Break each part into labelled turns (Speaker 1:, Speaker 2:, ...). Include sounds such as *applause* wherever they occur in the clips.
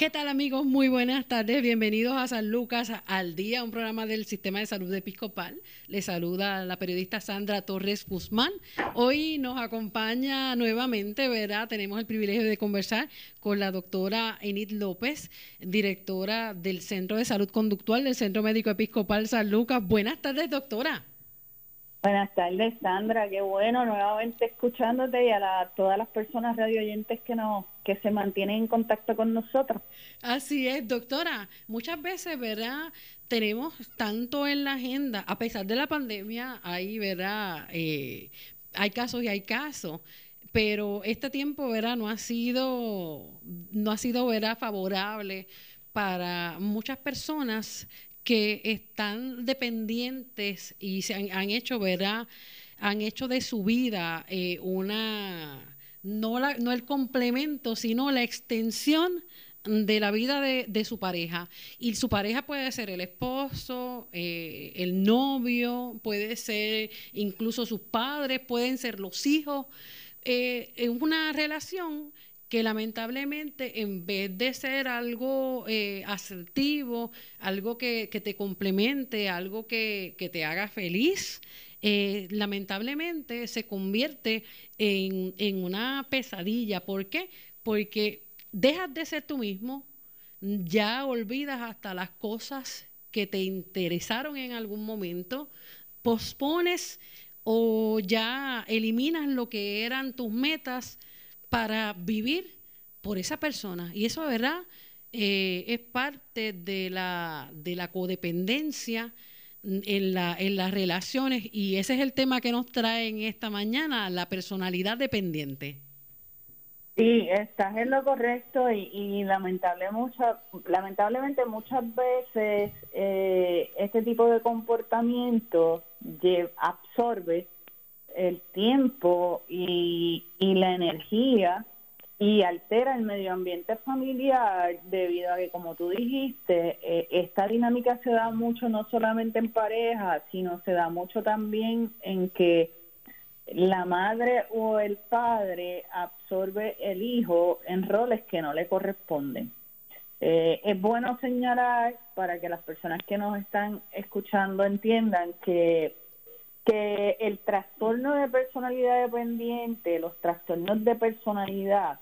Speaker 1: ¿Qué tal amigos? Muy buenas tardes. Bienvenidos a San Lucas al Día, un programa del Sistema de Salud Episcopal. Les saluda la periodista Sandra Torres Guzmán. Hoy nos acompaña nuevamente, ¿verdad? Tenemos el privilegio de conversar con la doctora Enid López, directora del Centro de Salud Conductual del Centro Médico Episcopal San Lucas. Buenas tardes, doctora.
Speaker 2: Buenas tardes, Sandra. Qué bueno nuevamente escuchándote y a todas las personas radio oyentes que que se mantienen en contacto con nosotros.
Speaker 1: Así es, doctora. Muchas veces, ¿verdad? Tenemos tanto en la agenda, a pesar de la pandemia, hay, ¿verdad? Eh, hay casos y hay casos pero este tiempo ¿verdad? no ha sido no ha sido ¿verdad? favorable para muchas personas que están dependientes y se han, hecho, ¿verdad? Han hecho de su vida eh, una, no, la, no el complemento, sino la extensión de la vida de, su pareja. Y su pareja puede ser el esposo, eh, el novio, puede ser incluso sus padres, pueden ser los hijos. Eh, en una relación que lamentablemente en vez de ser algo eh, asertivo, algo que, te complemente, algo que, te haga feliz, eh, lamentablemente se convierte en, en una pesadilla. ¿Por qué? Porque dejas de ser tú mismo, ya olvidas hasta las cosas que te interesaron en algún momento, pospones o ya eliminas lo que eran tus metas para vivir por esa persona. Y eso, ¿verdad? Eh, es parte de la, de la codependencia en, la, en las relaciones y ese es el tema que nos trae en esta mañana, la personalidad dependiente.
Speaker 2: Sí, estás en lo correcto y, lamentable mucho, lamentablemente muchas veces eh, este tipo de comportamiento absorbe el tiempo y, la energía y altera el medio ambiente familiar debido a que, como tú dijiste, eh, esta dinámica se da mucho no solamente en pareja, sino se da mucho también en que la madre o el padre absorbe el hijo en roles que no le corresponden. Eh, es bueno señalar para que las personas que nos están escuchando entiendan que que el trastorno de personalidad dependiente, los trastornos de personalidad,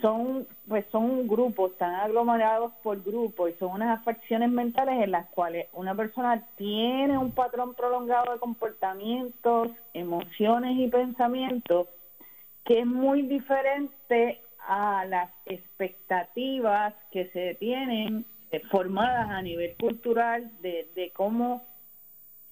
Speaker 2: son pues son un grupo, están aglomerados por grupos y son unas afecciones mentales en las cuales una persona tiene un patrón prolongado de comportamientos, emociones y pensamientos que es muy diferente a las expectativas que se tienen eh, formadas a nivel cultural de, de cómo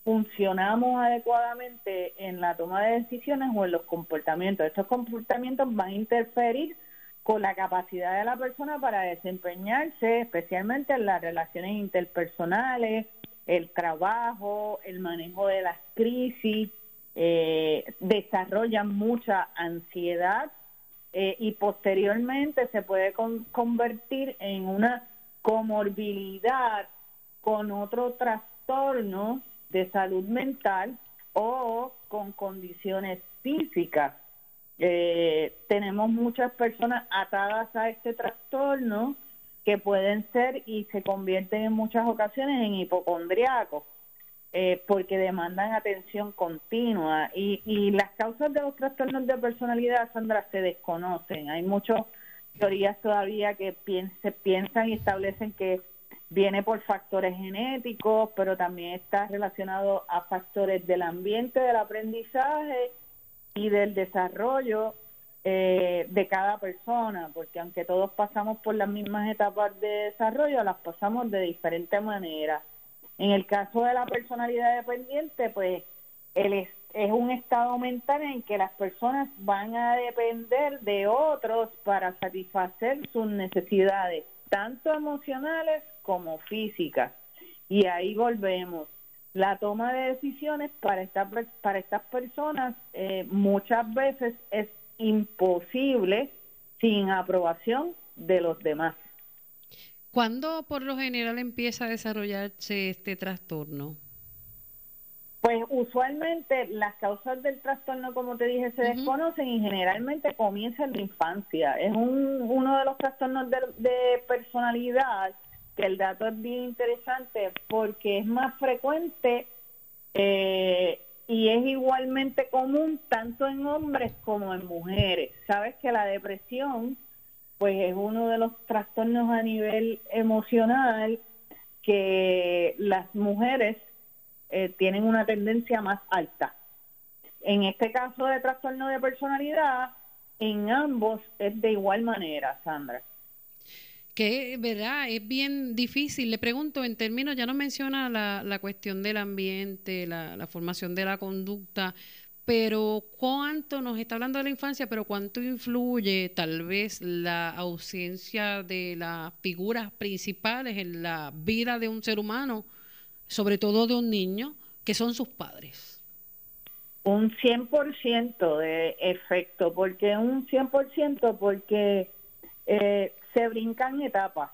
Speaker 2: funcionamos adecuadamente en la toma de decisiones o en los comportamientos. Estos comportamientos van a interferir con la capacidad de la persona para desempeñarse, especialmente en las relaciones interpersonales, el trabajo, el manejo de las crisis, eh, desarrollan mucha ansiedad eh, y posteriormente se puede convertir en una comorbilidad con otro trastorno de salud mental o con condiciones físicas. Eh, tenemos muchas personas atadas a este trastorno que pueden ser y se convierten en muchas ocasiones en hipocondriacos eh, porque demandan atención continua y, las causas de los trastornos de personalidad, Sandra, se desconocen. Hay muchas teorías todavía que se piensan y establecen que viene por factores genéticos, pero también está relacionado a factores del ambiente, del aprendizaje y del desarrollo eh, de cada persona, porque aunque todos pasamos por las mismas etapas de desarrollo, las pasamos de diferente manera. En el caso de la personalidad dependiente, pues es, es un estado mental en que las personas van a depender de otros para satisfacer sus necesidades, tanto emocionales como física. Y ahí volvemos. La toma de decisiones para, esta, para estas personas eh, muchas veces es imposible sin aprobación de los demás.
Speaker 1: ¿Cuándo por lo general empieza a desarrollarse este trastorno?
Speaker 2: Pues usualmente las causas del trastorno, como te dije, se desconocen y generalmente comienza en la infancia. Es un, uno de los trastornos de, personalidad que el dato es bien interesante porque es más frecuente eh, y es igualmente común tanto en hombres como en mujeres. Sabes que la depresión pues es uno de los trastornos a nivel emocional que las mujeres eh, tienen una tendencia más alta. En este caso de trastorno de personalidad, en ambos es de igual manera, Sandra.
Speaker 1: Que, ¿verdad? Es bien difícil. Le pregunto, en términos, ya no menciona la, la cuestión del ambiente, la, la formación de la conducta, pero cuánto nos está hablando de la infancia, pero cuánto influye tal vez la ausencia de las figuras principales en la vida de un ser humano sobre todo de un niño, que son sus padres?
Speaker 2: Un 100% de efecto, porque un 100% porque eh, se brincan etapas,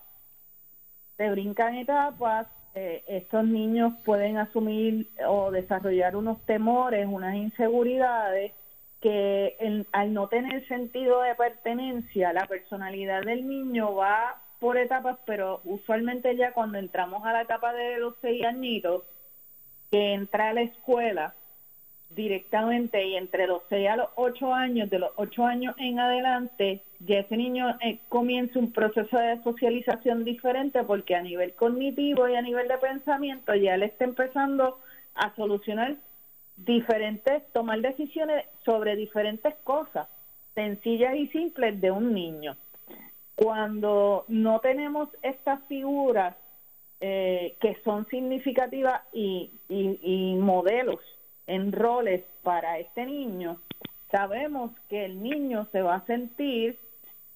Speaker 2: se brincan etapas, eh, estos niños pueden asumir o desarrollar unos temores, unas inseguridades que al no tener sentido de pertenencia, la personalidad del niño va por etapas, pero usualmente ya cuando entramos a la etapa de los seis añitos, que entra a la escuela directamente y entre los seis a los ocho años, de los ocho años en adelante, ya ese niño eh, comienza un proceso de socialización diferente porque a nivel cognitivo y a nivel de pensamiento ya le está empezando a solucionar diferentes, tomar decisiones sobre diferentes cosas sencillas y simples de un niño. Cuando no tenemos estas figuras eh, que son significativas y, modelos en roles para este niño, sabemos que el niño se va a sentir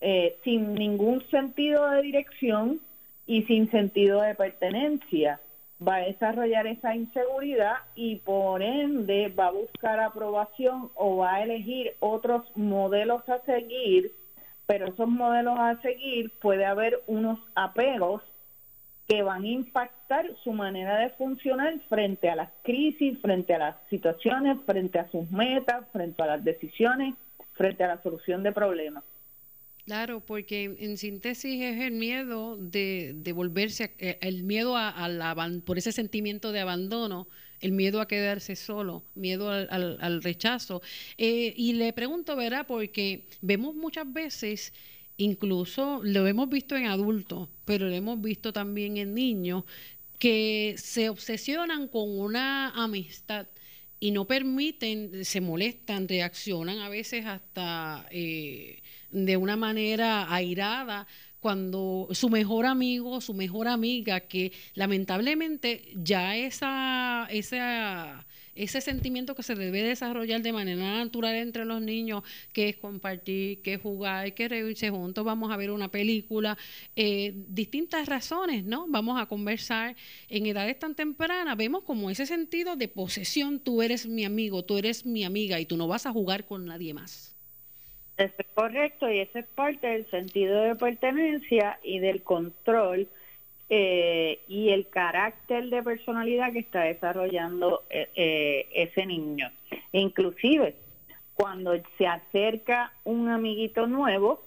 Speaker 2: eh, sin ningún sentido de dirección y sin sentido de pertenencia. Va a desarrollar esa inseguridad y por ende va a buscar aprobación o va a elegir otros modelos a seguir pero esos modelos a seguir puede haber unos apegos que van a impactar su manera de funcionar frente a las crisis, frente a las situaciones, frente a sus metas, frente a las decisiones, frente a la solución de problemas.
Speaker 1: Claro, porque en síntesis es el miedo de, de volverse, eh, el miedo a, por ese sentimiento de abandono, el miedo a quedarse solo, miedo al, rechazo. Eh, y le pregunto, ¿verdad? Porque vemos muchas veces, incluso lo hemos visto en adultos, pero lo hemos visto también en niños, que se obsesionan con una amistad y no permiten, se molestan, reaccionan a veces hasta eh, de una manera airada cuando su mejor amigo, su mejor amiga, que lamentablemente ya esa, esa, ese sentimiento que se debe desarrollar de manera natural entre los niños, que es compartir, que es jugar, que reírse juntos, vamos a ver una película, eh, distintas razones, ¿no? Vamos a conversar en edades tan tempranas, vemos como ese sentido de posesión, tú eres mi amigo, tú eres mi amiga y tú no vas a jugar con nadie más.
Speaker 2: Es correcto y eso es parte del sentido de pertenencia y del control eh, y el carácter de personalidad que está desarrollando eh, eh, ese niño. Inclusive, cuando se acerca un amiguito nuevo,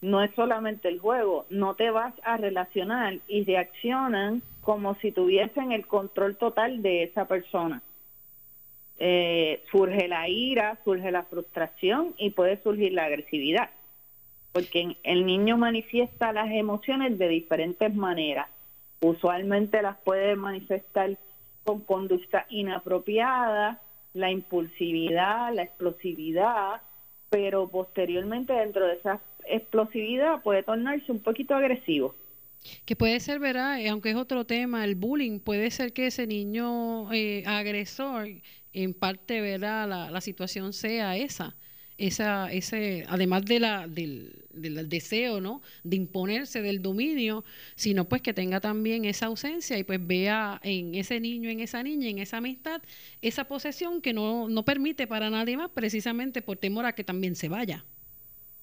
Speaker 2: no es solamente el juego, no te vas a relacionar y reaccionan como si tuviesen el control total de esa persona. Eh, surge la ira, surge la frustración y puede surgir la agresividad, porque el niño manifiesta las emociones de diferentes maneras. Usualmente las puede manifestar con conducta inapropiada, la impulsividad, la explosividad, pero posteriormente dentro de esa explosividad puede tornarse un poquito agresivo.
Speaker 1: Que puede ser, ¿verdad? Eh, aunque es otro tema, el bullying, puede ser que ese niño eh, agresor, en parte, ¿verdad? La, la, situación sea esa. Esa, ese, además de la, del, del, deseo, ¿no? De imponerse del dominio, sino pues que tenga también esa ausencia y pues vea en ese niño, en esa niña, en esa amistad, esa posesión que no, no permite para nadie más, precisamente por temor a que también se vaya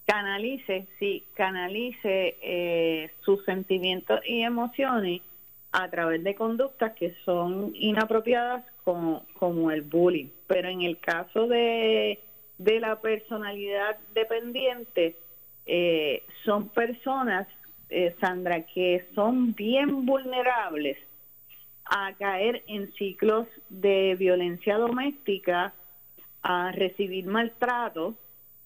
Speaker 2: canalice, sí, canalice eh, sus sentimientos y emociones a través de conductas que son inapropiadas como, como el bullying. Pero en el caso de, de la personalidad dependiente, eh, son personas, eh, Sandra, que son bien vulnerables a caer en ciclos de violencia doméstica, a recibir maltrato,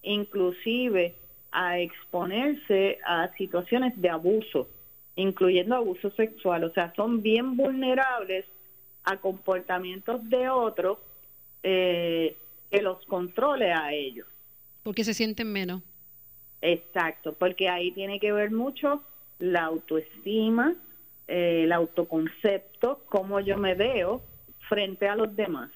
Speaker 2: inclusive a exponerse a situaciones de abuso, incluyendo abuso sexual. O sea, son bien vulnerables a comportamientos de otros eh, que los controle a ellos.
Speaker 1: Porque se sienten menos.
Speaker 2: Exacto, porque ahí tiene que ver mucho la autoestima, eh, el autoconcepto, cómo yo me veo frente a los demás.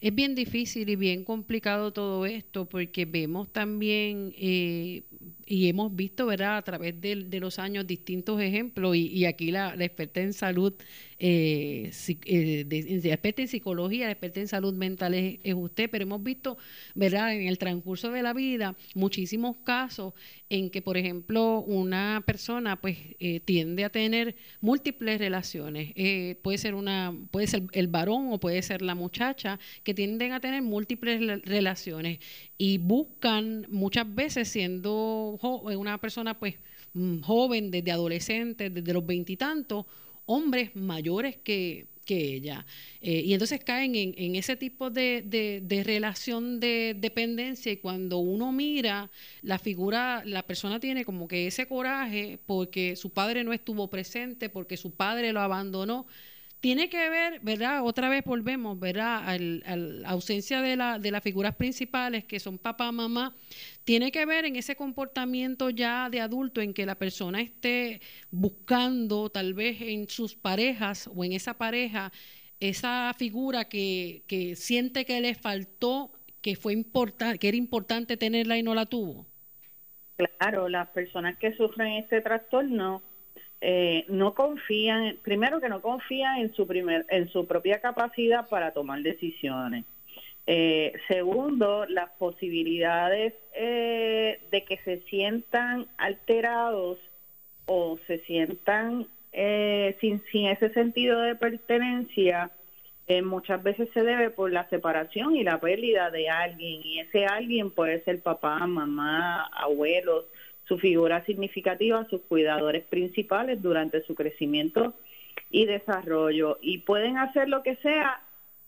Speaker 1: Es bien difícil y bien complicado todo esto porque vemos también eh, y hemos visto, ¿verdad?, a través de, los años distintos ejemplos y, aquí la, experta en salud, eh, eh de, experta en psicología, experta en salud mental es, usted, pero hemos visto, ¿verdad?, en el transcurso de la vida muchísimos casos en que, por ejemplo, una persona pues eh, tiende a tener múltiples relaciones. puede ser una, puede ser el varón o puede ser la muchacha que tienden a tener múltiples relaciones y buscan muchas veces siendo una persona pues mm, joven, desde adolescente, desde los veintitantos, hombres mayores que, ella. Eh, y entonces caen en, ese tipo de, de, relación de dependencia y cuando uno mira la figura, la persona tiene como que ese coraje porque su padre no estuvo presente, porque su padre lo abandonó tiene que ver, ¿verdad? Otra vez volvemos, ¿verdad? A la ausencia de, la, de las figuras principales que son papá, mamá, tiene que ver en ese comportamiento ya de adulto en que la persona esté buscando tal vez en sus parejas o en esa pareja esa figura que, que siente que le faltó, que fue importante, que era importante tenerla y no la tuvo.
Speaker 2: Claro, las personas que sufren este trastorno eh, no confían, primero que no confían en su, primer, en su propia capacidad para tomar decisiones. Eh, segundo, las posibilidades eh, de que se sientan alterados o se sientan sin, sin ese sentido de pertenencia, muchas veces se debe por la separación y la pérdida de alguien. Y ese alguien puede ser papá, mamá, abuelos, su figura significativa, sus cuidadores principales durante su crecimiento y desarrollo. Y pueden hacer lo que sea,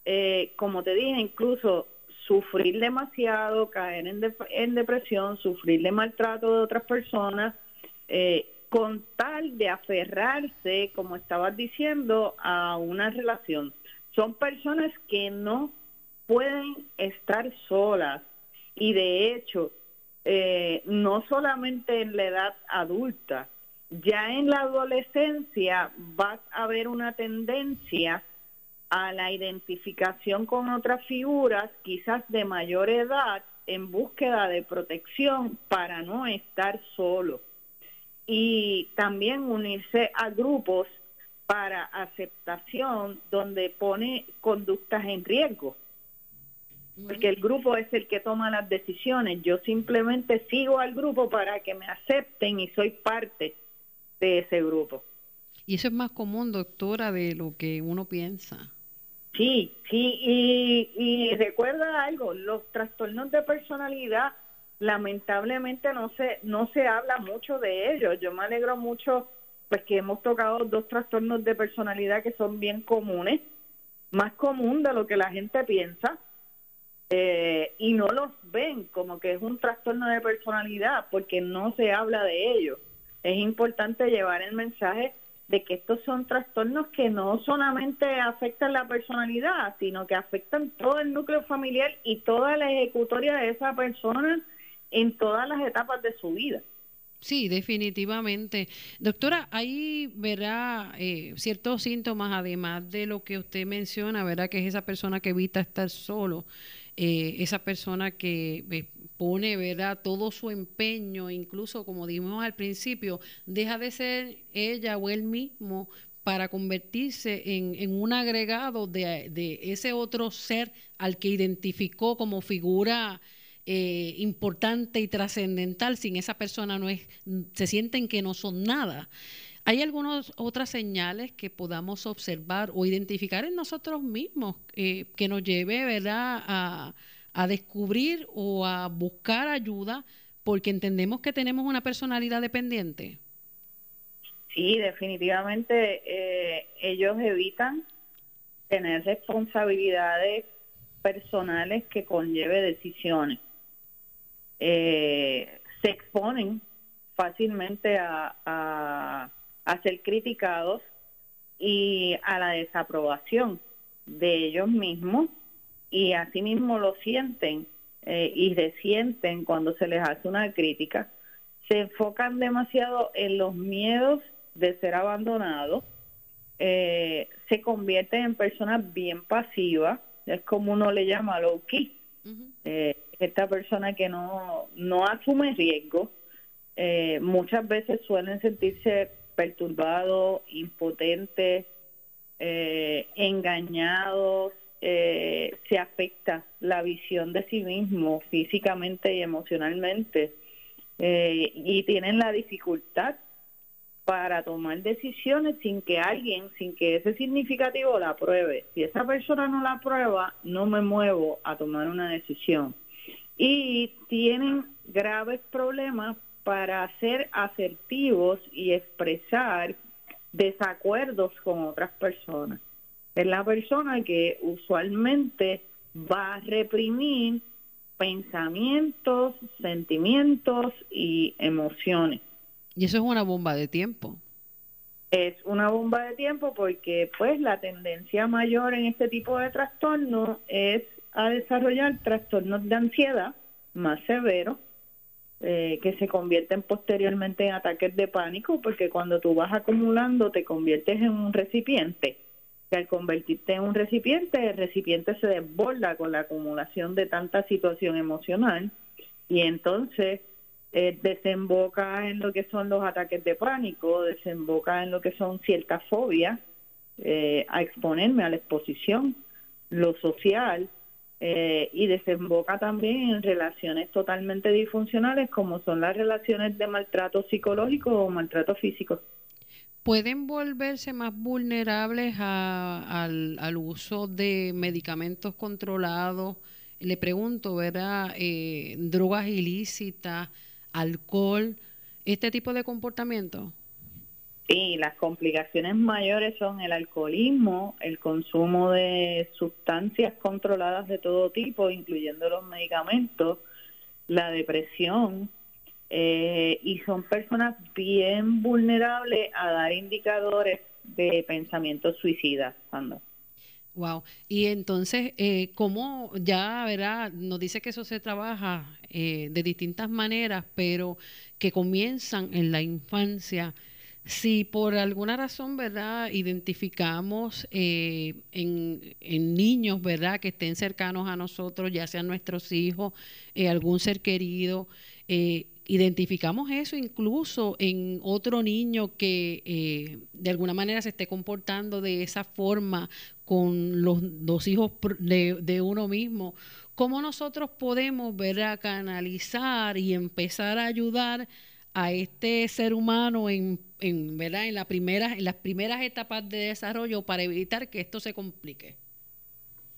Speaker 2: eh, como te dije, incluso sufrir demasiado, caer en, depresión, sufrir de maltrato de otras personas, eh, con tal de aferrarse, como estabas diciendo, a una relación. Son personas que no pueden estar solas y de hecho eh, no solamente en la edad adulta, ya en la adolescencia vas a ver una tendencia a la identificación con otras figuras, quizás de mayor edad, en búsqueda de protección para no estar solo. Y también unirse a grupos para aceptación donde pone conductas en riesgo porque el grupo es el que toma las decisiones. Yo simplemente sigo al grupo para que me acepten y soy parte de ese grupo.
Speaker 1: Y eso es más común, doctora, de lo que uno piensa.
Speaker 2: Sí, sí, y, y recuerda algo, los trastornos de personalidad lamentablemente no se no se habla mucho de ellos. Yo me alegro mucho pues que hemos tocado dos trastornos de personalidad que son bien comunes, más común de lo que la gente piensa eh, y no los ven como que es un trastorno de personalidad porque no se habla de ello. Es importante llevar el mensaje de que estos son trastornos que no solamente afectan la personalidad, sino que afectan todo el núcleo familiar y toda la ejecutoria de esa persona en todas las etapas de su vida.
Speaker 1: Sí, definitivamente. Doctora, ahí verá eh, ciertos síntomas, además de lo que usted menciona, ¿verdad? Que es esa persona que evita estar solo. Eh, esa persona que eh, pone verdad todo su empeño, incluso como dijimos al principio, deja de ser ella o él mismo para convertirse en, un agregado de, ese otro ser al que identificó como figura eh, importante y trascendental sin esa persona no es, se sienten que no son nada. ¿Hay algunas otras señales que podamos observar o identificar en nosotros mismos eh, que nos lleve ¿verdad? A, a descubrir o a buscar ayuda porque entendemos que tenemos una personalidad dependiente?
Speaker 2: Sí, definitivamente eh, ellos evitan tener responsabilidades personales que conlleve decisiones. Eh, se exponen fácilmente a, ser criticados y a la desaprobación de ellos mismos y asimismo lo sienten eh, y resienten cuando se les hace una crítica. Se enfocan demasiado en los miedos de ser abandonados, eh, se convierten en personas bien pasivas, es como uno le llama low key. Eh, esta persona que no, no asume riesgo, eh, muchas veces suelen sentirse perturbados, impotentes, engañados, se afecta la visión de sí mismo físicamente y emocionalmente y tienen la dificultad para tomar decisiones sin que alguien, sin que ese significativo la apruebe. Si esa persona no la aprueba, no me muevo a tomar una decisión. Y tienen graves problemas para ser asertivos y expresar desacuerdos con otras personas. Es la persona que usualmente va a reprimir pensamientos, sentimientos y emociones.
Speaker 1: Y eso es una bomba de tiempo.
Speaker 2: Es una bomba de tiempo porque pues la tendencia mayor en este tipo de trastornos es a desarrollar trastornos de ansiedad más severos eh, que se convierten posteriormente en ataques de pánico porque cuando tú vas acumulando te conviertes en un recipiente. Que al convertirte en un recipiente el recipiente se desborda con la acumulación de tanta situación emocional. Y entonces eh, desemboca en lo que son los ataques de pánico, desemboca en lo que son ciertas fobias, eh, a exponerme a la exposición, lo social, eh, y desemboca también en relaciones totalmente disfuncionales como son las relaciones de maltrato psicológico o maltrato físico.
Speaker 1: ¿Pueden volverse más vulnerables al, al, uso de medicamentos controlados? Le pregunto, ¿verdad? drogas ilícitas, alcohol, este tipo de comportamiento?
Speaker 2: Sí, las complicaciones mayores son el alcoholismo, el consumo de sustancias controladas de todo tipo, incluyendo los medicamentos, la depresión, eh, y son personas bien vulnerables a dar indicadores de pensamiento suicida, Sandra.
Speaker 1: Wow. Y entonces, eh, ¿cómo ya, verdad? Nos dice que eso se trabaja eh, de distintas maneras, pero que comienzan en la infancia. Si por alguna razón, ¿verdad? Identificamos eh, en, niños, ¿verdad? Que estén cercanos a nosotros, ya sean nuestros hijos, eh, algún ser querido, eh, identificamos eso incluso en otro niño que de alguna manera se esté comportando de esa forma con los dos hijos de, uno mismo, ¿cómo nosotros podemos ver a canalizar y empezar a ayudar a este ser humano en, en, ¿verdad? en, la primera, en las primeras etapas de desarrollo para evitar que esto se complique?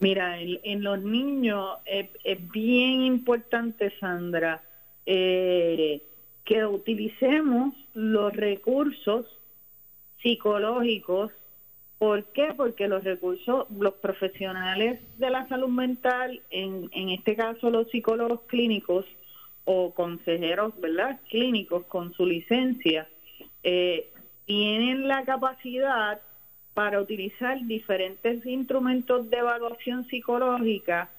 Speaker 2: Mira, en, los niños es bien importante, Sandra, eh, que utilicemos los recursos psicológicos. ¿Por qué? Porque los recursos, los profesionales de la salud mental, en, en este caso los psicólogos clínicos o consejeros, ¿verdad? Clínicos con su licencia, eh, tienen la capacidad para utilizar diferentes instrumentos de evaluación psicológica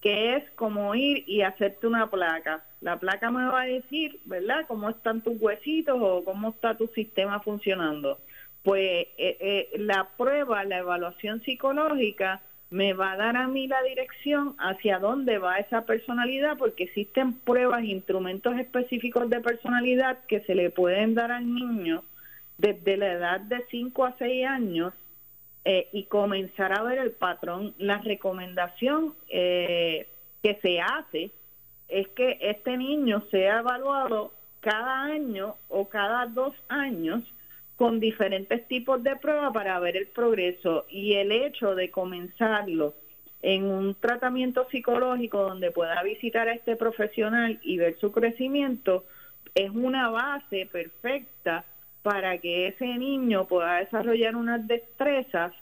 Speaker 2: que es como ir y hacerte una placa. La placa me va a decir, ¿verdad?, cómo están tus huesitos o cómo está tu sistema funcionando. Pues eh, eh, la prueba, la evaluación psicológica, me va a dar a mí la dirección hacia dónde va esa personalidad, porque existen pruebas, instrumentos específicos de personalidad que se le pueden dar al niño desde la edad de 5 a 6 años eh, y comenzar a ver el patrón. La recomendación eh, que se hace es que este niño sea evaluado cada año o cada dos años con diferentes tipos de pruebas para ver el progreso y el hecho de comenzarlo en un tratamiento psicológico donde pueda visitar a este profesional y ver su crecimiento es una base perfecta para que ese niño pueda desarrollar unas destrezas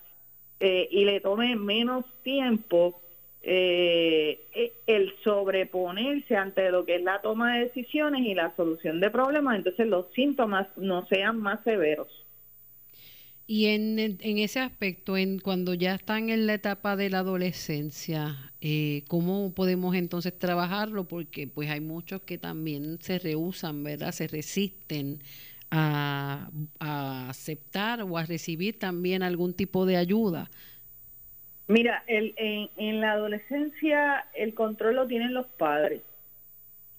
Speaker 2: eh, y le tome menos tiempo eh, e, el sobreponerse ante lo que es la toma de decisiones y la solución de problemas, entonces los síntomas no sean más severos.
Speaker 1: Y en, en ese aspecto, en cuando ya están en la etapa de la adolescencia, eh, ¿cómo podemos entonces trabajarlo? Porque pues hay muchos que también se rehusan, ¿verdad? Se resisten a, a aceptar o a recibir también algún tipo de ayuda
Speaker 2: Mira, el, en, la adolescencia el control lo tienen los padres,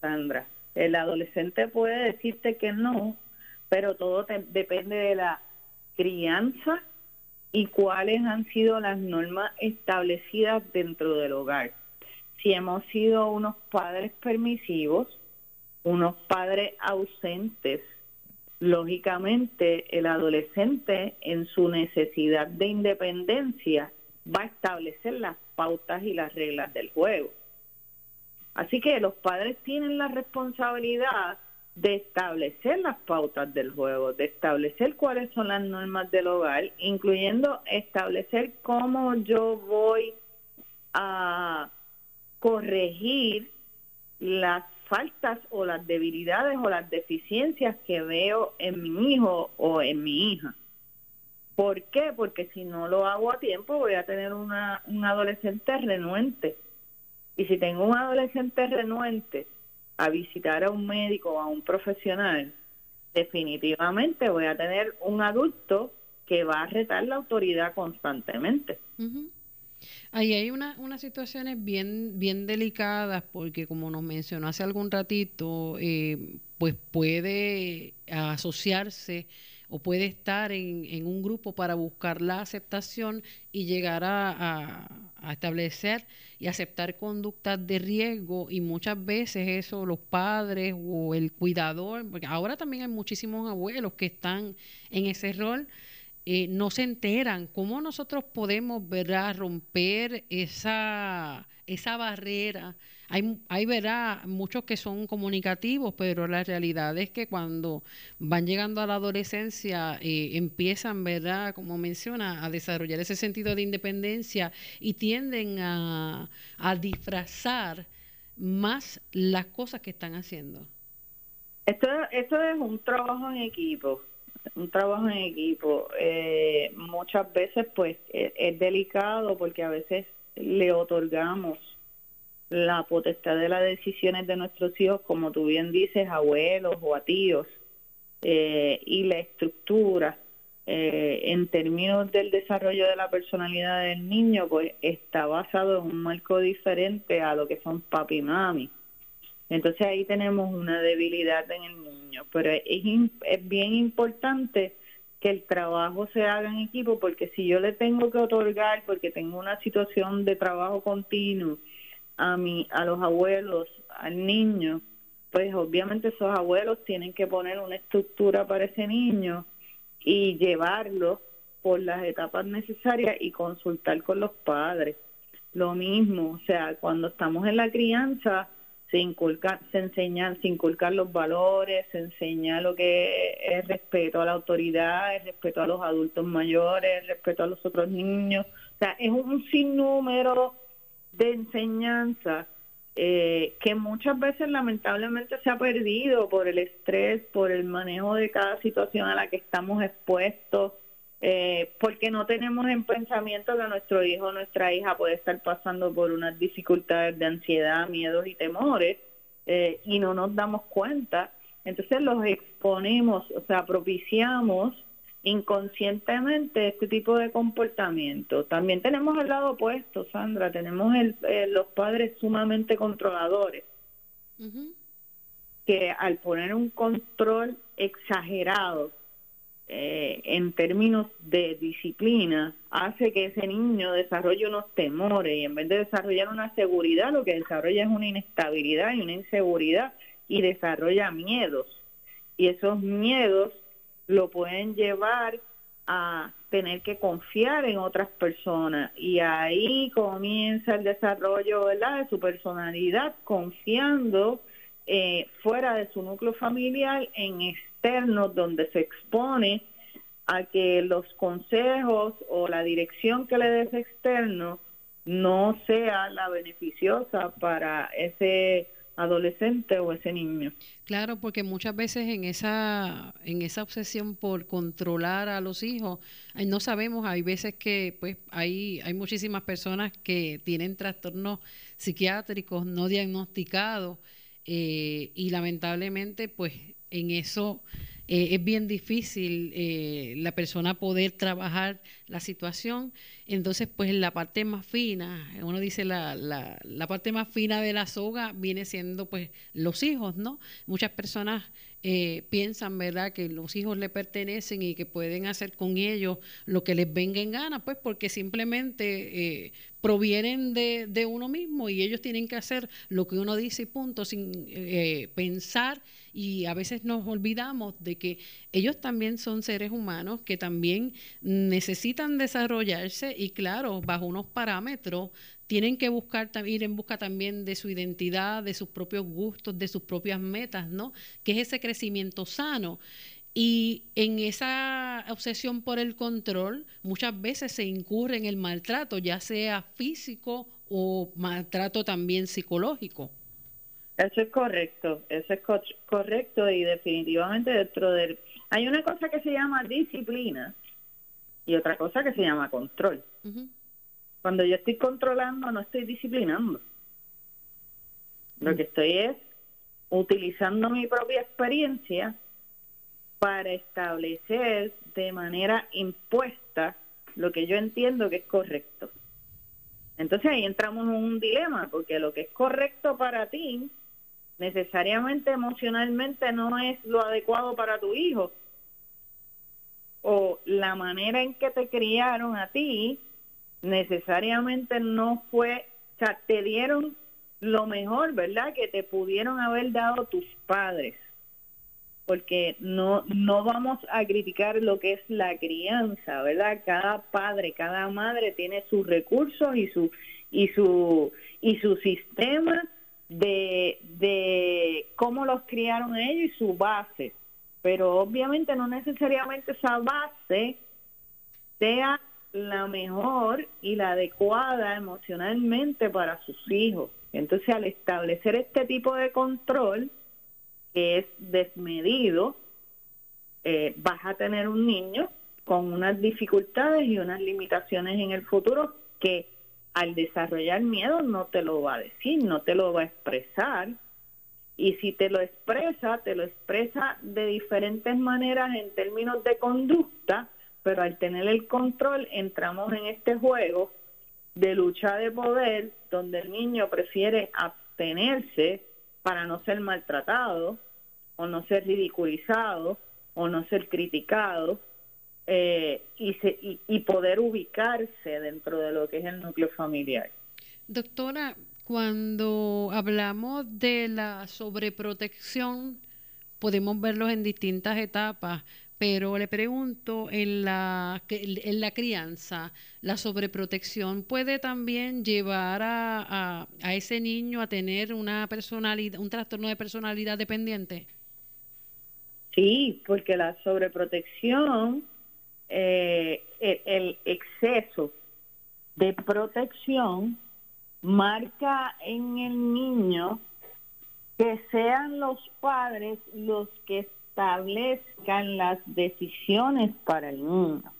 Speaker 2: Sandra. El adolescente puede decirte que no, pero todo depende de la crianza y cuáles han sido las normas establecidas dentro del hogar. Si hemos sido unos padres permisivos, unos padres ausentes, lógicamente el adolescente en su necesidad de independencia va a establecer las pautas y las reglas del juego. Así que los padres tienen la responsabilidad de establecer las pautas del juego, de establecer cuáles son las normas del hogar, incluyendo establecer cómo yo voy a corregir las faltas o las debilidades o las deficiencias que veo en mi hijo o en mi hija. ¿Por qué? Porque si no lo hago a tiempo voy a tener una, un adolescente renuente. Y si tengo un adolescente renuente a visitar a un médico o a un profesional, definitivamente voy a tener un adulto que va a retar la autoridad constantemente.
Speaker 1: Ahí hay una, unas situaciones bien, bien delicadas porque como nos mencionó hace algún ratito, eh, pues puede asociarse o puede estar en, en un grupo para buscar la aceptación y llegar a, establecer y aceptar conductas de riesgo. Y muchas veces eso los padres o el cuidador, porque ahora también hay muchísimos abuelos que están en ese rol, eh, no se enteran. ¿Cómo nosotros podemos ¿verdad? romper esa, esa barrera? Hay, hay ¿verdad? muchos que son comunicativos, pero la realidad es que cuando van llegando a la adolescencia eh, empiezan, ¿verdad? como menciona, a desarrollar ese sentido de independencia y tienden a, a disfrazar más las cosas que están haciendo.
Speaker 2: Esto, esto es un trabajo en equipo un trabajo en equipo. Eh, muchas veces pues es, es, delicado porque a veces le otorgamos la potestad de las decisiones de nuestros hijos, como tú bien dices, abuelos o a tíos, eh, y la estructura eh, en términos del desarrollo de la personalidad del niño, pues está basado en un marco diferente a lo que son papi y mami. Entonces ahí tenemos una debilidad en el niño, pero es, es bien importante que el trabajo se haga en equipo, porque si yo le tengo que otorgar, porque tengo una situación de trabajo continuo, a, mi, a los abuelos, al niño, pues obviamente esos abuelos tienen que poner una estructura para ese niño y llevarlo por las etapas necesarias y consultar con los padres. Lo mismo, o sea, cuando estamos en la crianza, se inculca, se se inculcan los valores, se enseña lo que es respeto a la autoridad, respeto a los adultos mayores, respeto a los otros niños. O sea, es un sinnúmero de enseñanza eh, que muchas veces lamentablemente se ha perdido por el estrés, por el manejo de cada situación a la que estamos expuestos, eh, porque no tenemos en pensamiento que nuestro hijo o nuestra hija puede estar pasando por unas dificultades de ansiedad, miedos y temores, eh, y no nos damos cuenta. Entonces los exponemos, o sea, propiciamos inconscientemente este tipo de comportamiento. También tenemos el lado opuesto, Sandra, tenemos el, eh, los padres sumamente controladores, que al poner un control exagerado eh, en términos de disciplina hace que ese niño desarrolle unos temores y en vez de desarrollar una seguridad, lo que desarrolla es una inestabilidad y una inseguridad y desarrolla miedos. Y esos miedos lo pueden llevar a tener que confiar en otras personas y ahí comienza el desarrollo de su personalidad confiando eh, fuera de su núcleo familiar en externos donde se expone a que los consejos o la dirección que le des externo no sea la beneficiosa para ese adolescente o ese niño.
Speaker 1: Claro, porque muchas veces en esa en esa obsesión por controlar a los hijos, no sabemos, hay veces que pues hay hay muchísimas personas que tienen trastornos psiquiátricos no diagnosticados eh, y lamentablemente pues en eso eh, es bien difícil eh, la persona poder trabajar la situación. Entonces, pues la parte más fina, uno dice la, la, la parte más fina de la soga viene siendo pues los hijos, ¿no? Muchas personas eh, piensan, ¿verdad?, que los hijos le pertenecen y que pueden hacer con ellos lo que les venga en gana, pues porque simplemente eh, provienen de, de, uno mismo y ellos tienen que hacer lo que uno dice y punto, sin eh, pensar y a veces nos olvidamos de que ellos también son seres humanos que también necesitan desarrollarse y claro, bajo unos parámetros tienen que buscar ir en busca también de su identidad, de sus propios gustos, de sus propias metas, ¿no? Que es ese crecimiento sano. Y en esa obsesión por el control, muchas veces se incurre en el maltrato, ya sea físico o maltrato también psicológico.
Speaker 2: Eso es correcto, eso es correcto y definitivamente dentro del... Hay una cosa que se llama disciplina y otra cosa que se llama control. Cuando yo estoy controlando, no estoy disciplinando. Lo que estoy es utilizando mi propia experiencia para establecer de manera impuesta lo que yo entiendo que es correcto. Entonces ahí entramos en un dilema, porque lo que es correcto para ti, necesariamente emocionalmente no es lo adecuado para tu hijo. O la manera en que te criaron a ti necesariamente no fue, o sea, te dieron lo mejor, ¿verdad? Que te pudieron haber dado tus padres. Porque no, no vamos a criticar lo que es la crianza, ¿verdad? Cada padre, cada madre tiene sus recursos y su, y su, y su sistema de, de cómo los criaron ellos y su base. Pero obviamente no necesariamente esa base sea la mejor y la adecuada emocionalmente para sus hijos. Entonces, al establecer este tipo de control, que es desmedido, eh, vas a tener un niño con unas dificultades y unas limitaciones en el futuro que al desarrollar miedo no te lo va a decir, no te lo va a expresar. Y si te lo expresa, te lo expresa de diferentes maneras en términos de conducta, pero al tener el control entramos en este juego de lucha de poder donde el niño prefiere abstenerse para no ser maltratado o no ser ridiculizado o no ser criticado eh, y, y poder ubicarse dentro de lo que es el núcleo familiar.
Speaker 1: Doctora, cuando hablamos de la sobreprotección, podemos verlos en distintas etapas, pero le pregunto, en la, en la crianza, la sobreprotección puede también llevar a, a, ese niño a tener una personalidad, un trastorno de personalidad dependiente.
Speaker 2: Sí, porque la sobreprotección, eh, el exceso de protección marca en el niño que sean los padres los que establezcan las decisiones para el niño.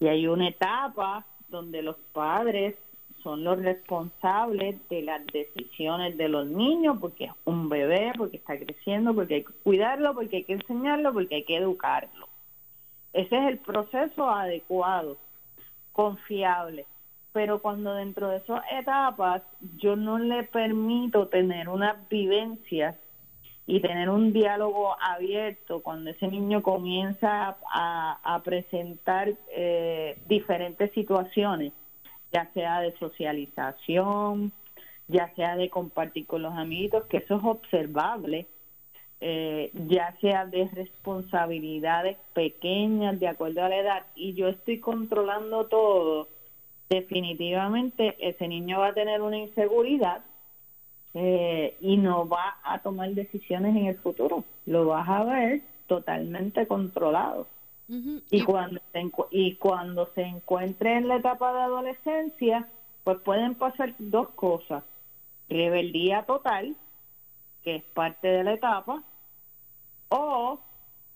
Speaker 2: Y hay una etapa donde los padres son los responsables de las decisiones de los niños, porque es un bebé, porque está creciendo, porque hay que cuidarlo, porque hay que enseñarlo, porque hay que educarlo. Ese es el proceso adecuado, confiable. Pero cuando dentro de esas etapas yo no le permito tener unas vivencias y tener un diálogo abierto cuando ese niño comienza a, presentar eh, diferentes situaciones, ya sea de socialización, ya sea de compartir con los amiguitos, que eso es observable, eh, ya sea de responsabilidades pequeñas de acuerdo a la edad, y yo estoy controlando todo, definitivamente ese niño va a tener una inseguridad eh, y no va a tomar decisiones en el futuro. Lo vas a ver totalmente controlado. y, cuando se, y cuando se encuentre en la etapa de adolescencia, pues pueden pasar dos cosas. Rebeldía total, que es parte de la etapa, o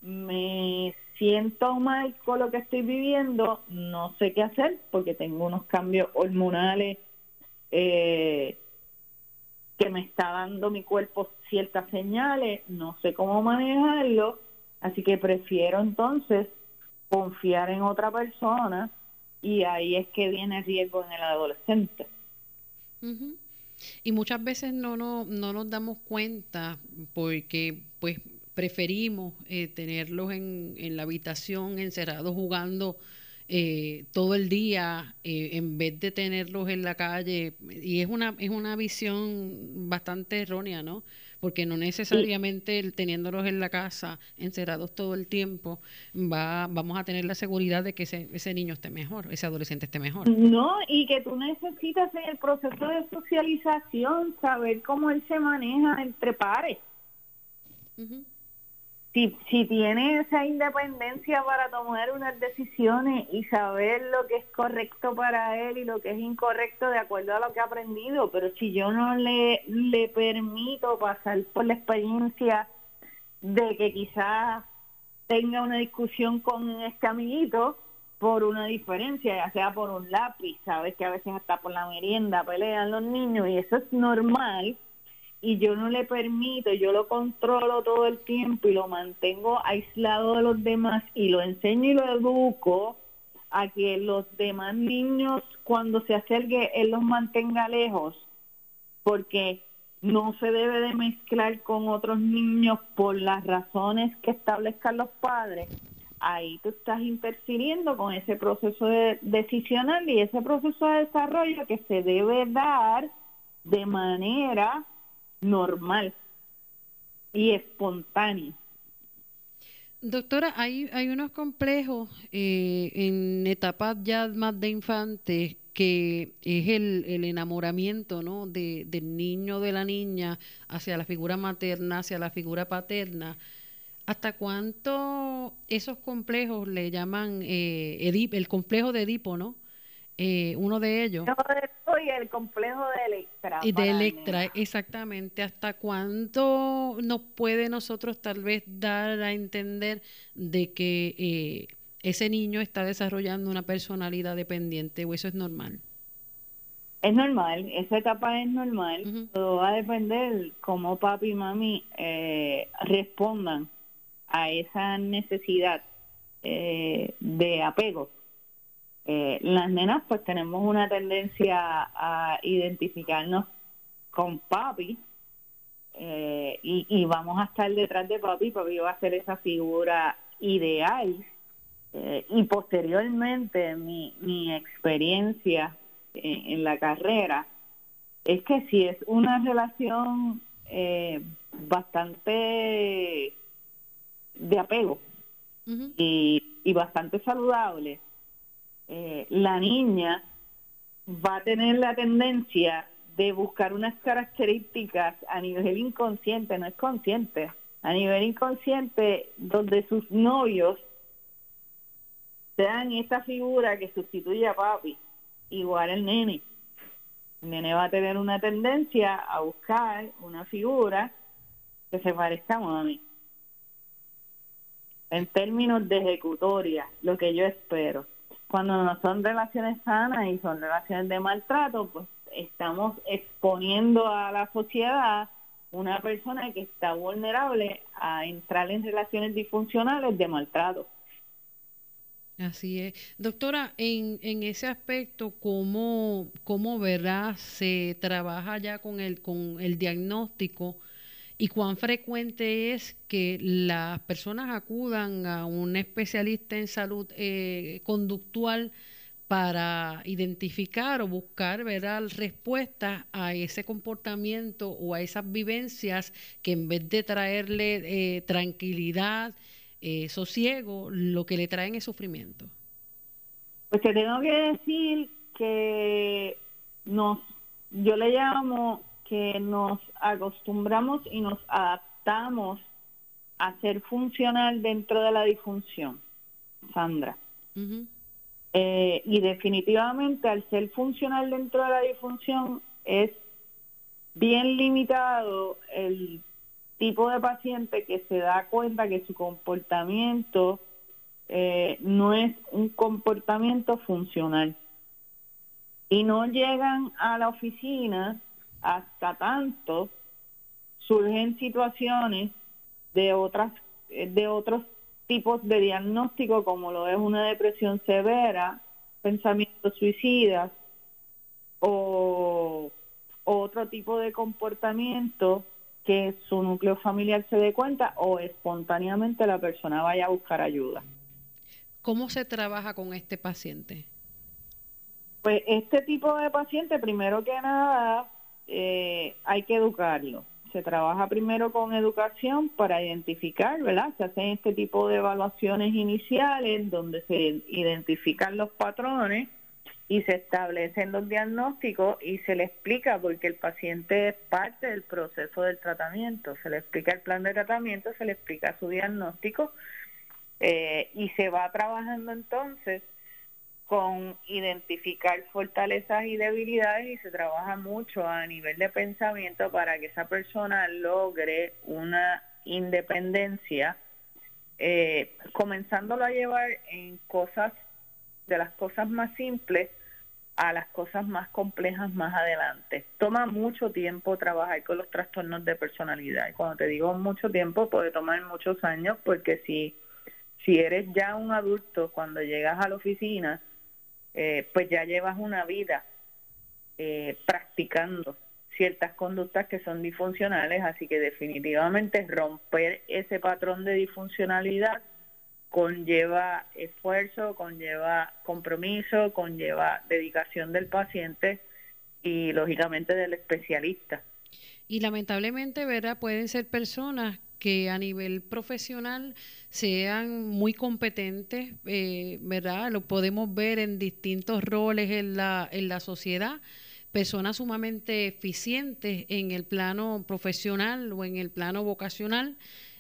Speaker 2: me siento mal con lo que estoy viviendo, no sé qué hacer porque tengo unos cambios hormonales eh, que me está dando mi cuerpo ciertas señales, no sé cómo manejarlo, así que prefiero entonces confiar en otra persona y ahí es que viene el riesgo en el adolescente.
Speaker 1: Y muchas veces no, no, no nos damos cuenta porque pues preferimos eh, tenerlos en, en la habitación encerrados jugando eh, todo el día eh, en vez de tenerlos en la calle y es una es una visión bastante errónea no porque no necesariamente el, teniéndolos en la casa encerrados todo el tiempo va vamos a tener la seguridad de que ese, ese niño esté mejor ese adolescente esté mejor.
Speaker 2: No y que tú necesitas en el proceso de socialización saber cómo él se maneja entre pares si, si tiene esa independencia para tomar unas decisiones y saber lo que es correcto para él y lo que es incorrecto de acuerdo a lo que ha aprendido, pero si yo no le, le permito pasar por la experiencia de que quizás tenga una discusión con este amiguito por una diferencia, ya sea por un lápiz, sabes que a veces hasta por la merienda pelean los niños y eso es normal, y yo no le permito, yo lo controlo todo el tiempo y lo mantengo aislado de los demás y lo enseño y lo educo a que los demás niños cuando se acerque él los mantenga lejos porque no se debe de mezclar con otros niños por las razones que establezcan los padres. Ahí tú estás interfiriendo con ese proceso de decisional y ese proceso de desarrollo que se debe dar de manera normal y espontáneo.
Speaker 1: Doctora, hay, hay unos complejos eh, en etapas ya más de infantes que es el, el enamoramiento ¿no? de, del niño de la niña hacia la figura materna, hacia la figura paterna. ¿Hasta cuánto esos complejos le llaman eh, el complejo de Edipo, ¿no? Eh, uno de ellos.
Speaker 2: Y el complejo de Electra.
Speaker 1: Y de Electra, exactamente. ¿Hasta cuánto nos puede nosotros tal vez dar a entender de que eh, ese niño está desarrollando una personalidad dependiente o eso es normal?
Speaker 2: Es normal, esa etapa es normal. Todo va a depender cómo papi y mami eh, respondan a esa necesidad de apego eh, las nenas pues tenemos una tendencia a identificarnos con papi eh, y, vamos a estar detrás de papi, papi va a ser esa figura ideal. Eh, y posteriormente mi, mi experiencia en, la carrera es que si es una relación bastante de apego y, y bastante saludable, eh, la niña va a tener la tendencia de buscar unas características a nivel inconsciente, no es consciente, a nivel inconsciente, donde sus novios sean esta figura que sustituye a papi, igual el nene. El nene va a tener una tendencia a buscar una figura que se parezca a mami. En términos de ejecutoria, lo que yo espero cuando no son relaciones sanas y son relaciones de maltrato, pues estamos exponiendo a la sociedad una persona que está vulnerable a entrar en relaciones disfuncionales de maltrato.
Speaker 1: Así es. Doctora, en, en ese aspecto, ¿cómo, cómo verá se trabaja ya con el, con el diagnóstico y cuán frecuente es que las personas acudan a un especialista en salud eh, conductual para identificar o buscar ¿verdad? respuestas a ese comportamiento o a esas vivencias que en vez de traerle eh, tranquilidad, eh, sosiego, lo que le traen es sufrimiento.
Speaker 2: Pues te tengo que decir que nos, yo le llamo que nos acostumbramos y nos adaptamos a ser funcional dentro de la disfunción, Sandra. Eh, y definitivamente al ser funcional dentro de la disfunción es bien limitado el tipo de paciente que se da cuenta que su comportamiento eh, no es un comportamiento funcional. Y no llegan a la oficina hasta tanto surgen situaciones de otras de otros tipos de diagnóstico como lo es una depresión severa, pensamientos suicidas o otro tipo de comportamiento que su núcleo familiar se dé cuenta o espontáneamente la persona vaya a buscar ayuda.
Speaker 1: ¿Cómo se trabaja con este paciente?
Speaker 2: Pues este tipo de paciente, primero que nada, eh, hay que educarlo se trabaja primero con educación para identificar, ¿verdad? Se hacen este tipo de evaluaciones iniciales donde se identifican los patrones y se establecen los diagnósticos y se le explica porque el paciente es parte del proceso del tratamiento, se le explica el plan de tratamiento, se le explica su diagnóstico eh, y se va trabajando entonces con identificar fortalezas y debilidades y se trabaja mucho a nivel de pensamiento para que esa persona logre una independencia, eh, comenzándolo a llevar en cosas, de las cosas más simples a las cosas más complejas más adelante. Toma mucho tiempo trabajar con los trastornos de personalidad y cuando te digo mucho tiempo puede tomar muchos años porque si, si eres ya un adulto cuando llegas a la oficina, eh, pues ya llevas una vida eh, practicando ciertas conductas que son disfuncionales, así que definitivamente romper ese patrón de disfuncionalidad conlleva esfuerzo, conlleva compromiso, conlleva dedicación del paciente y lógicamente del especialista.
Speaker 1: Y lamentablemente, ¿verdad? Pueden ser personas que a nivel profesional sean muy competentes, eh, ¿verdad? Lo podemos ver en distintos roles en la, en la sociedad, personas sumamente eficientes en el plano profesional o en el plano vocacional.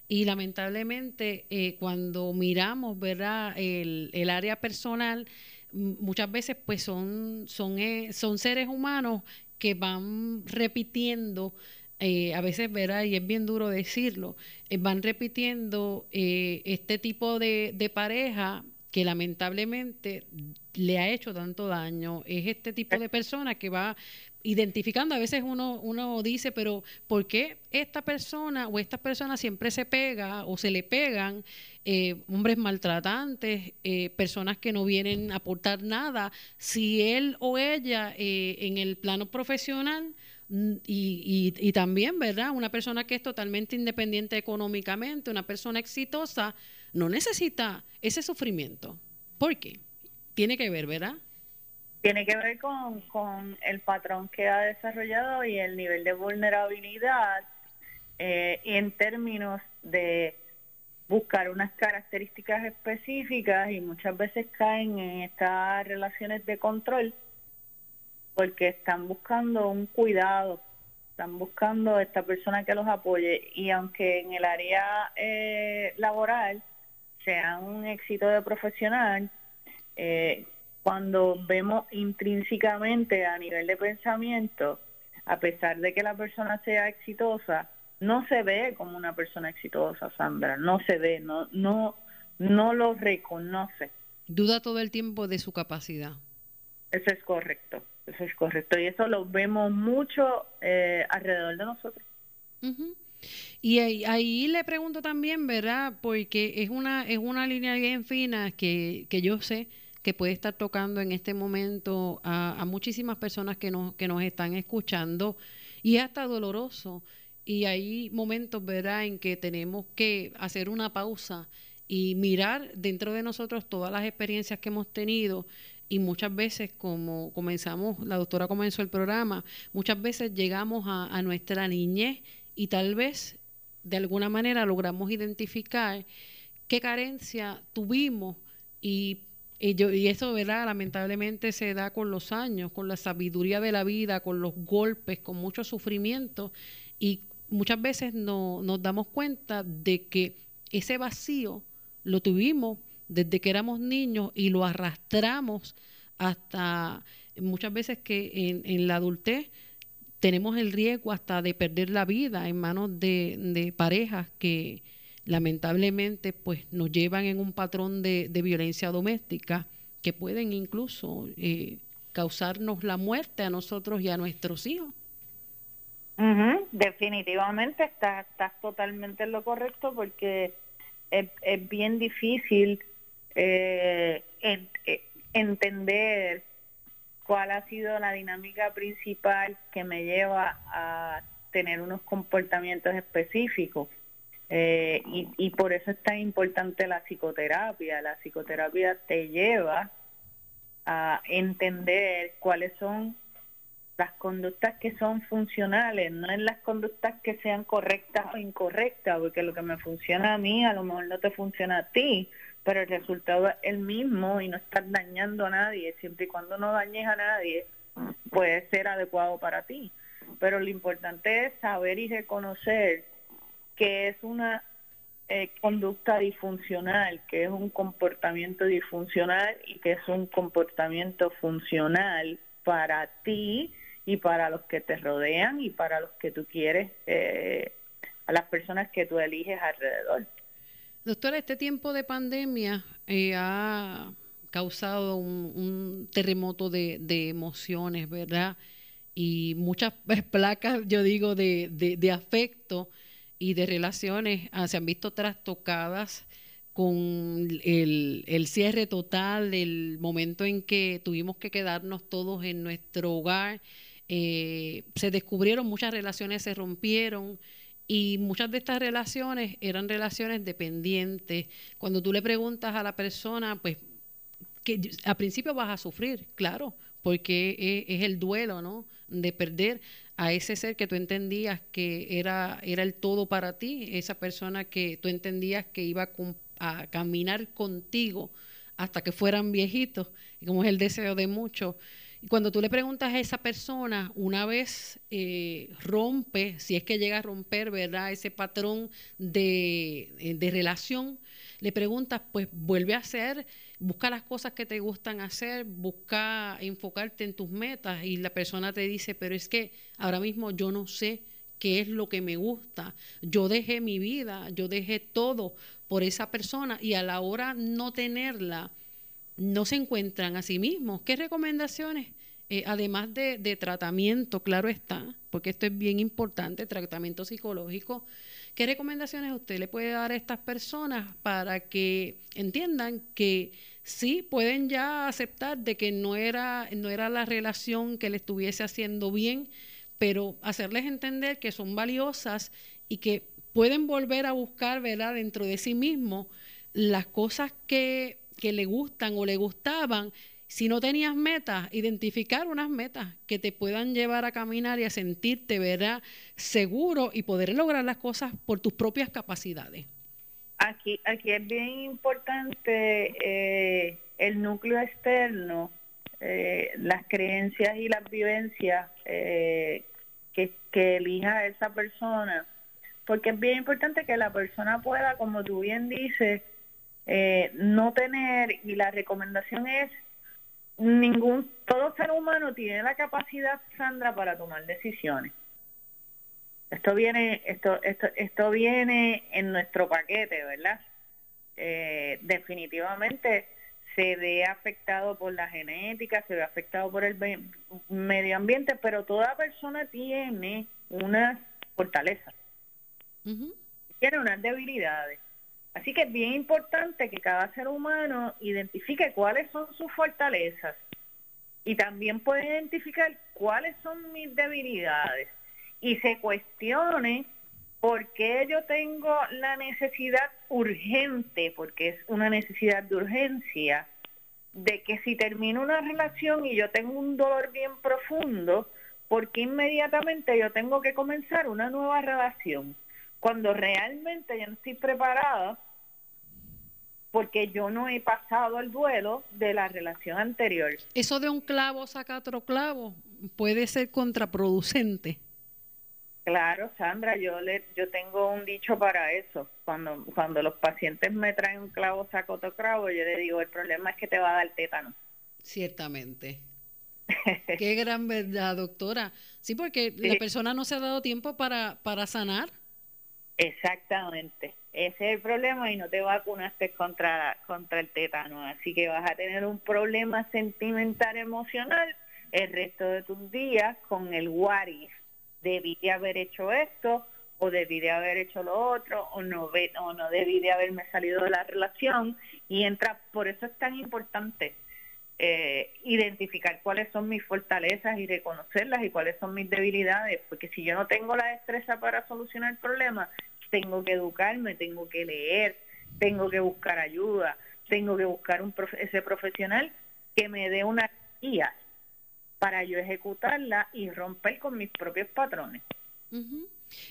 Speaker 1: Y lamentablemente eh, cuando miramos, ¿verdad? El, el área personal, muchas veces pues son, son, eh, son seres humanos que van repitiendo eh, a veces, ¿verdad? Y es bien duro decirlo, eh, van repitiendo eh, este tipo de, pareja que lamentablemente le ha hecho tanto daño. Es este tipo de persona que va identificando, a veces uno, uno dice, pero ¿por qué esta persona o estas personas siempre se pega o se le pegan hombres maltratantes, personas que no vienen a aportar nada? Si él o ella en el plano profesional Mm, y, y, también, ¿verdad? Una persona que es totalmente independiente económicamente, una persona exitosa, no necesita ese sufrimiento. ¿Por qué? Tiene que ver, ¿verdad?
Speaker 2: Tiene que ver con, con el patrón que ha desarrollado y el nivel de vulnerabilidad eh, en términos de buscar unas características específicas y muchas veces caen en estas relaciones de control porque están buscando un cuidado, están buscando esta persona que los apoye y aunque en el área eh, laboral sea un éxito de profesional, eh, cuando vemos intrínsecamente a nivel de pensamiento, a pesar de que la persona sea exitosa, no se ve como una persona exitosa, Sandra, no se ve, no, no, no lo reconoce.
Speaker 1: Duda todo el tiempo de su capacidad.
Speaker 2: Eso es correcto. Eso es correcto. Y eso lo vemos mucho eh, alrededor de nosotros.
Speaker 1: Y ahí, le pregunto también, ¿verdad? Porque es una, es una línea bien fina que, que yo sé que puede estar tocando en este momento a, a muchísimas personas que nos, que nos están escuchando y hasta doloroso y hay momentos, ¿verdad?, en que tenemos que hacer una pausa y mirar dentro de nosotros todas las experiencias que hemos tenido y muchas veces como comenzamos, la doctora comenzó el programa, muchas veces llegamos a, nuestra niñez y tal vez de alguna manera logramos identificar qué carencia tuvimos y, y, eso, ¿verdad? Lamentablemente se da con los años, con la sabiduría de la vida, con los golpes, con mucho sufrimiento y muchas veces no, nos damos cuenta de que ese vacío lo tuvimos desde que éramos niños y lo arrastramos hasta muchas veces que en, en la adultez tenemos el riesgo hasta de perder la vida en manos de, de parejas que lamentablemente pues nos llevan en un patrón de, de violencia doméstica que pueden incluso eh, causarnos la muerte a nosotros y a nuestros hijos.
Speaker 2: Definitivamente estás, estás totalmente en lo correcto porque es, es bien difícil eh, eh, entender cuál ha sido la dinámica principal que me lleva a tener unos comportamientos específicos. Eh, y, y por eso es tan importante la psicoterapia. La psicoterapia te lleva a entender cuáles son las conductas que son funcionales, no en las conductas que sean correctas o incorrectas, porque lo que me funciona a mí a lo mejor no te funciona a ti, pero el resultado es el mismo y no estás dañando a nadie, siempre y cuando no dañes a nadie, puede ser adecuado para ti. Pero lo importante es saber y reconocer que es una eh, conducta disfuncional, que es un comportamiento disfuncional y que es un comportamiento funcional para ti y para los que te rodean y para los que tú quieres, eh, a las personas que tú eliges alrededor.
Speaker 1: Doctora, este tiempo de pandemia eh, ha causado un, terremoto de, emociones, ¿verdad? Y muchas *laughs* placas, yo digo, de, afecto y de relaciones ah, se han visto trastocadas con el, el, cierre total, el momento en que tuvimos que quedarnos todos en nuestro hogar eh, se descubrieron, muchas relaciones se rompieron y muchas de estas relaciones eran relaciones dependientes. Cuando tú le preguntas a la persona, pues que al principio vas a sufrir, claro, porque es, es, el duelo, ¿no? De perder a ese ser que tú entendías que era, era el todo para ti, esa persona que tú entendías que iba a, a caminar contigo hasta que fueran viejitos, y como es el deseo de muchos. Y cuando tú le preguntas a esa persona, una vez eh, rompe, si es que llega a romper, ¿verdad? Ese patrón de, eh, de relación, le preguntas, pues vuelve a hacer, busca las cosas que te gustan hacer, busca enfocarte en tus metas y la persona te dice, pero es que ahora mismo yo no sé qué es lo que me gusta. Yo dejé mi vida, yo dejé todo por esa persona y a la hora no tenerla, no se encuentran a sí mismos. ¿Qué recomendaciones? Eh, además de, tratamiento, claro está, porque esto es bien importante, tratamiento psicológico, ¿qué recomendaciones usted le puede dar a estas personas para que entiendan que sí pueden ya aceptar de que no era, no era la relación que le estuviese haciendo bien, pero hacerles entender que son valiosas y que pueden volver a buscar, ¿verdad?, dentro de sí mismos las cosas que que le gustan o le gustaban, si no tenías metas, identificar unas metas que te puedan llevar a caminar y a sentirte, ¿verdad?, seguro y poder lograr las cosas por tus propias capacidades.
Speaker 2: Aquí, aquí es bien importante eh, el núcleo externo, eh, las creencias y las vivencias eh, que, que elija esa persona, porque es bien importante que la persona pueda, como tú bien dices, eh, no tener, y la recomendación es, ningún, todo ser humano tiene la capacidad, Sandra, para tomar decisiones. Esto viene, esto, esto, esto viene en nuestro paquete, ¿verdad? Eh, definitivamente se ve afectado por la genética, se ve afectado por el medio ambiente, pero toda persona tiene unas fortalezas, tiene unas debilidades. Así que es bien importante que cada ser humano identifique cuáles son sus fortalezas y también puede identificar cuáles son mis debilidades y se cuestione ¿Por qué yo tengo la necesidad urgente, porque es una necesidad de urgencia, de que si termino una relación y yo tengo un dolor bien profundo, porque inmediatamente yo tengo que comenzar una nueva relación? Cuando realmente yo no estoy preparada porque yo no he pasado el duelo de la relación anterior.
Speaker 1: Eso de un clavo saca otro clavo puede ser contraproducente.
Speaker 2: Claro, Sandra, yo le, yo tengo un dicho para eso. Cuando, cuando los pacientes me traen un clavo, saco otro clavo, yo le digo, el problema es que te va a dar tétano.
Speaker 1: Ciertamente. Qué gran verdad, doctora. Sí, porque la persona no se ha dado tiempo para, para sanar.
Speaker 2: Exactamente. Ese es el problema y no te vacunaste contra, contra el tétano. Así que vas a tener un problema sentimental emocional el resto de tus días con el what debí de haber hecho esto o debí de haber hecho lo otro o no, o no debí de haberme salido de la relación y entra, por eso es tan importante eh, identificar cuáles son mis fortalezas y reconocerlas y cuáles son mis debilidades, porque si yo no tengo la destreza para solucionar el problema, tengo que educarme, tengo que leer, tengo que buscar ayuda, tengo que buscar un ese profesional que me dé una guía para yo ejecutarla y romper con mis propios patrones.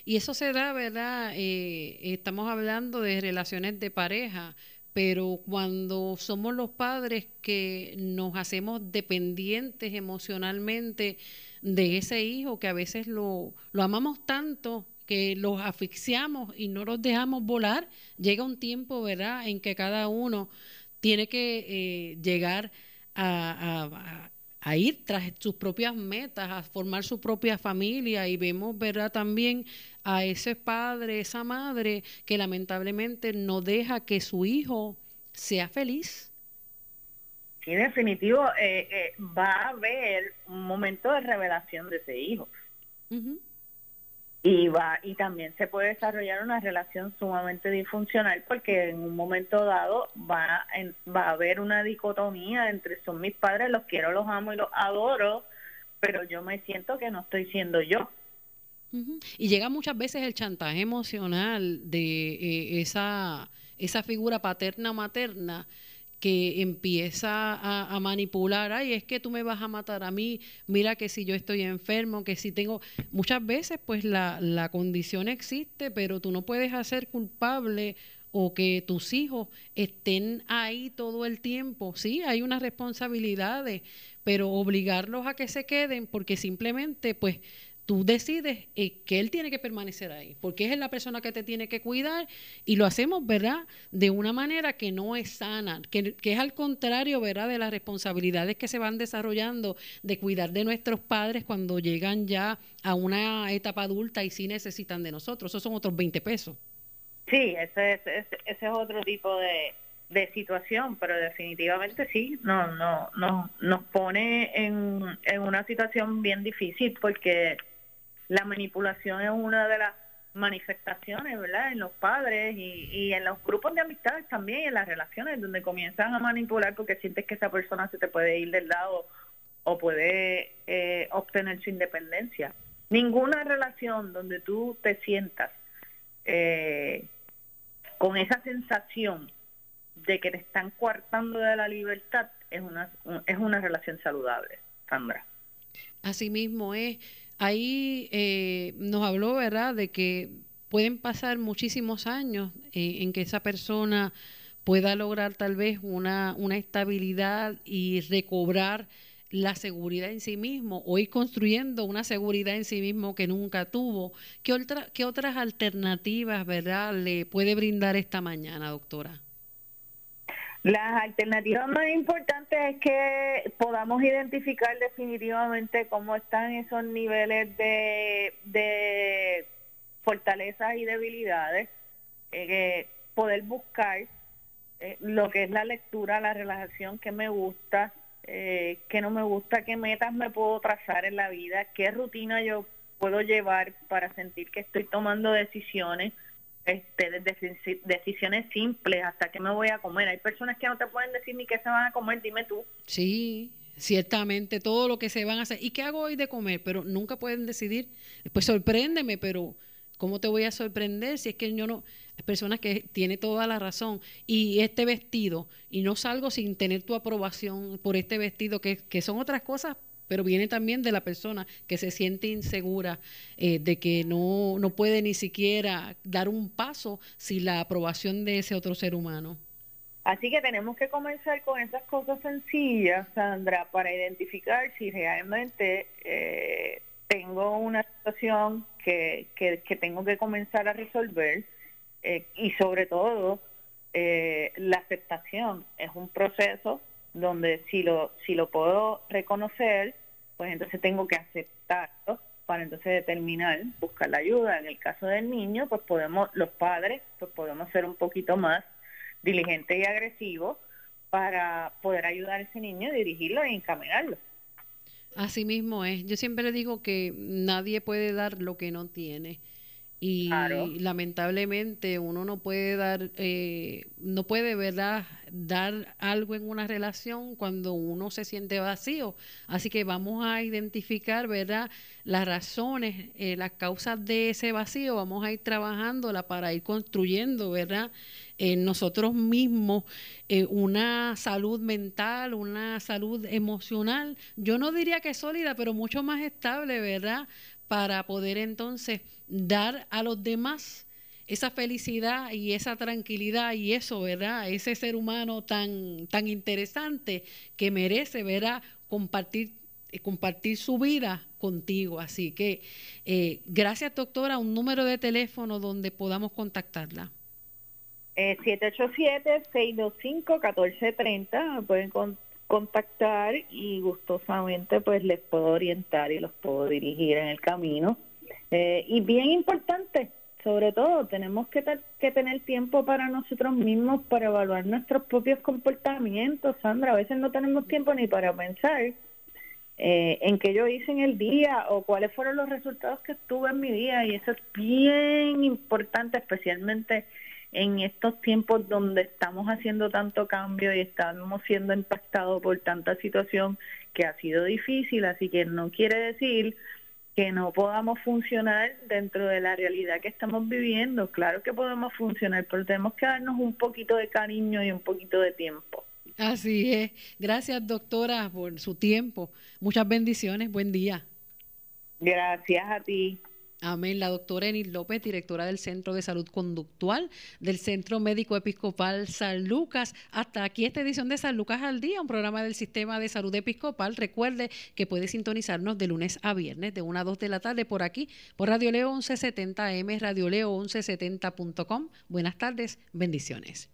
Speaker 1: Y eso se da, ¿verdad? Eh, estamos hablando de relaciones de pareja, pero cuando somos los padres que nos hacemos dependientes emocionalmente de ese hijo, que a veces lo, lo amamos tanto que los asfixiamos y no los dejamos volar, llega un tiempo, ¿verdad?, en que cada uno tiene que eh, llegar a a ir tras sus propias metas, a formar su propia familia y vemos, ¿verdad? También a ese padre, esa madre que lamentablemente no deja que su hijo sea feliz.
Speaker 2: Sí, definitivo, eh, eh, va a haber un momento de revelación de ese hijo y va y también se puede desarrollar una relación sumamente disfuncional porque en un momento dado va va a haber una dicotomía entre son mis padres los quiero los amo y los adoro pero yo me siento que no estoy siendo yo.
Speaker 1: Y llega muchas veces el chantaje emocional de eh, esa esa figura paterna materna que empieza a, manipular, ay, es que tú me vas a matar a mí, mira que si yo estoy enfermo, que si tengo, muchas veces pues la, la condición existe, pero tú no puedes hacer culpable o que tus hijos estén ahí todo el tiempo. Sí, hay unas responsabilidades, pero obligarlos a que se queden porque simplemente pues tú decides eh, que él tiene que permanecer ahí, porque es la persona que te tiene que cuidar y lo hacemos, ¿verdad? De una manera que no es sana, que, es al contrario, ¿verdad? De las responsabilidades que se van desarrollando de cuidar de nuestros padres cuando llegan ya a una etapa adulta y sí necesitan de nosotros. Esos son otros 20 pesos.
Speaker 2: Sí, ese es, ese, es otro tipo de, de situación, pero definitivamente sí, no, no, no, nos pone en, en una situación bien difícil porque la manipulación es una de las manifestaciones, ¿verdad? En los padres y, en los grupos de amistades también, en las relaciones, donde comienzan a manipular porque sientes que esa persona se te puede ir del lado o puede eh, obtener su independencia. Ninguna relación donde tú te sientas eh, con esa sensación de que te están coartando de la libertad es una, es una relación saludable, Sandra.
Speaker 1: Asimismo es Ahí eh, nos habló, ¿verdad?, de que pueden pasar muchísimos años eh, en que esa persona pueda lograr tal vez una, una estabilidad y recobrar la seguridad en sí mismo o ir construyendo una seguridad en sí mismo que nunca tuvo. ¿Qué, otra, qué otras alternativas, verdad, le puede brindar esta mañana, doctora?
Speaker 2: Las alternativas más importantes es que podamos identificar definitivamente cómo están esos niveles de, fortalezas y debilidades, eh, poder buscar eh, lo que es la lectura, la relajación que me gusta, eh, que no me gusta, qué metas me puedo trazar en la vida, qué rutina yo puedo llevar para sentir que estoy tomando decisiones este, decisiones simples, hasta que me voy a comer. Hay personas que no te pueden decir ni qué se van a comer, dime tú.
Speaker 1: Sí, ciertamente, todo lo que se van a hacer. ¿Y qué hago hoy de comer? Pero nunca pueden decidir. Pues sorpréndeme, pero ¿Cómo te voy a sorprender si es que yo no, hay personas que tiene toda la razón y este vestido y no salgo sin tener tu aprobación por este vestido que, que son otras cosas pero viene también de la persona que se siente insegura eh, de que no, no puede ni siquiera dar un paso sin la aprobación de ese otro ser humano.
Speaker 2: Así que tenemos que comenzar con esas cosas sencillas, Sandra, para identificar si realmente eh, tengo una situación que, que, tengo que comenzar a resolver eh, y sobre todo la aceptación es un proceso donde si lo, si lo puedo reconocer, pues entonces tengo que aceptarlo para entonces determinar, buscar la ayuda. En el caso del niño, pues podemos, los padres, pues podemos ser un poquito más diligentes y agresivos para poder ayudar a ese niño, dirigirlo e encaminarlo.
Speaker 1: Así mismo es. Yo siempre digo que nadie puede dar lo que no tiene y lamentablemente uno no puede dar eh, no puede verdad dar algo en una relación cuando uno se siente vacío. Así que vamos a identificar verdad las razones eh, las causas de ese vacío. Vamos a ir trabajándola para ir construyendo verdad en nosotros mismos eh, una salud mental una salud emocional. Yo no diría que sólida pero mucho más estable verdad para poder entonces dar a los demás esa felicidad y esa tranquilidad y eso, ¿verdad? Ese ser humano tan, tan interesante que merece, ¿verdad? Compartir, eh, compartir su vida contigo. Así que eh, gracias, doctora. Un número de teléfono donde podamos contactarla.
Speaker 2: 787-625-1430. pueden contactar y gustosamente pues les puedo orientar y los puedo dirigir en el camino eh, y bien importante, sobre todo, tenemos que, que tener tiempo para nosotros mismos, para evaluar nuestros propios comportamientos, Sandra. A veces no tenemos tiempo ni para pensar eh, en qué yo hice en el día o cuáles fueron los resultados que tuve en mi día. Y eso es bien importante, especialmente en estos tiempos donde estamos haciendo tanto cambio y estamos siendo impactados por tanta situación que ha sido difícil. Así que no quiere decir que no podamos funcionar dentro de la realidad que estamos viviendo. Claro que podemos funcionar, pero tenemos que darnos un poquito de cariño y un poquito de tiempo.
Speaker 1: Así es. Gracias, doctora, por su tiempo. Muchas bendiciones. Buen día.
Speaker 2: Gracias a ti.
Speaker 1: Amén. La doctora Enid López, directora del Centro de Salud Conductual del Centro Médico Episcopal San Lucas. Hasta aquí esta edición de San Lucas al Día, un programa del Sistema de Salud Episcopal. Recuerde que puede sintonizarnos de lunes a viernes de 1 a 2 de la tarde por aquí, por Radio Leo 1170M, Radio Leo 1170.com. Buenas tardes, bendiciones.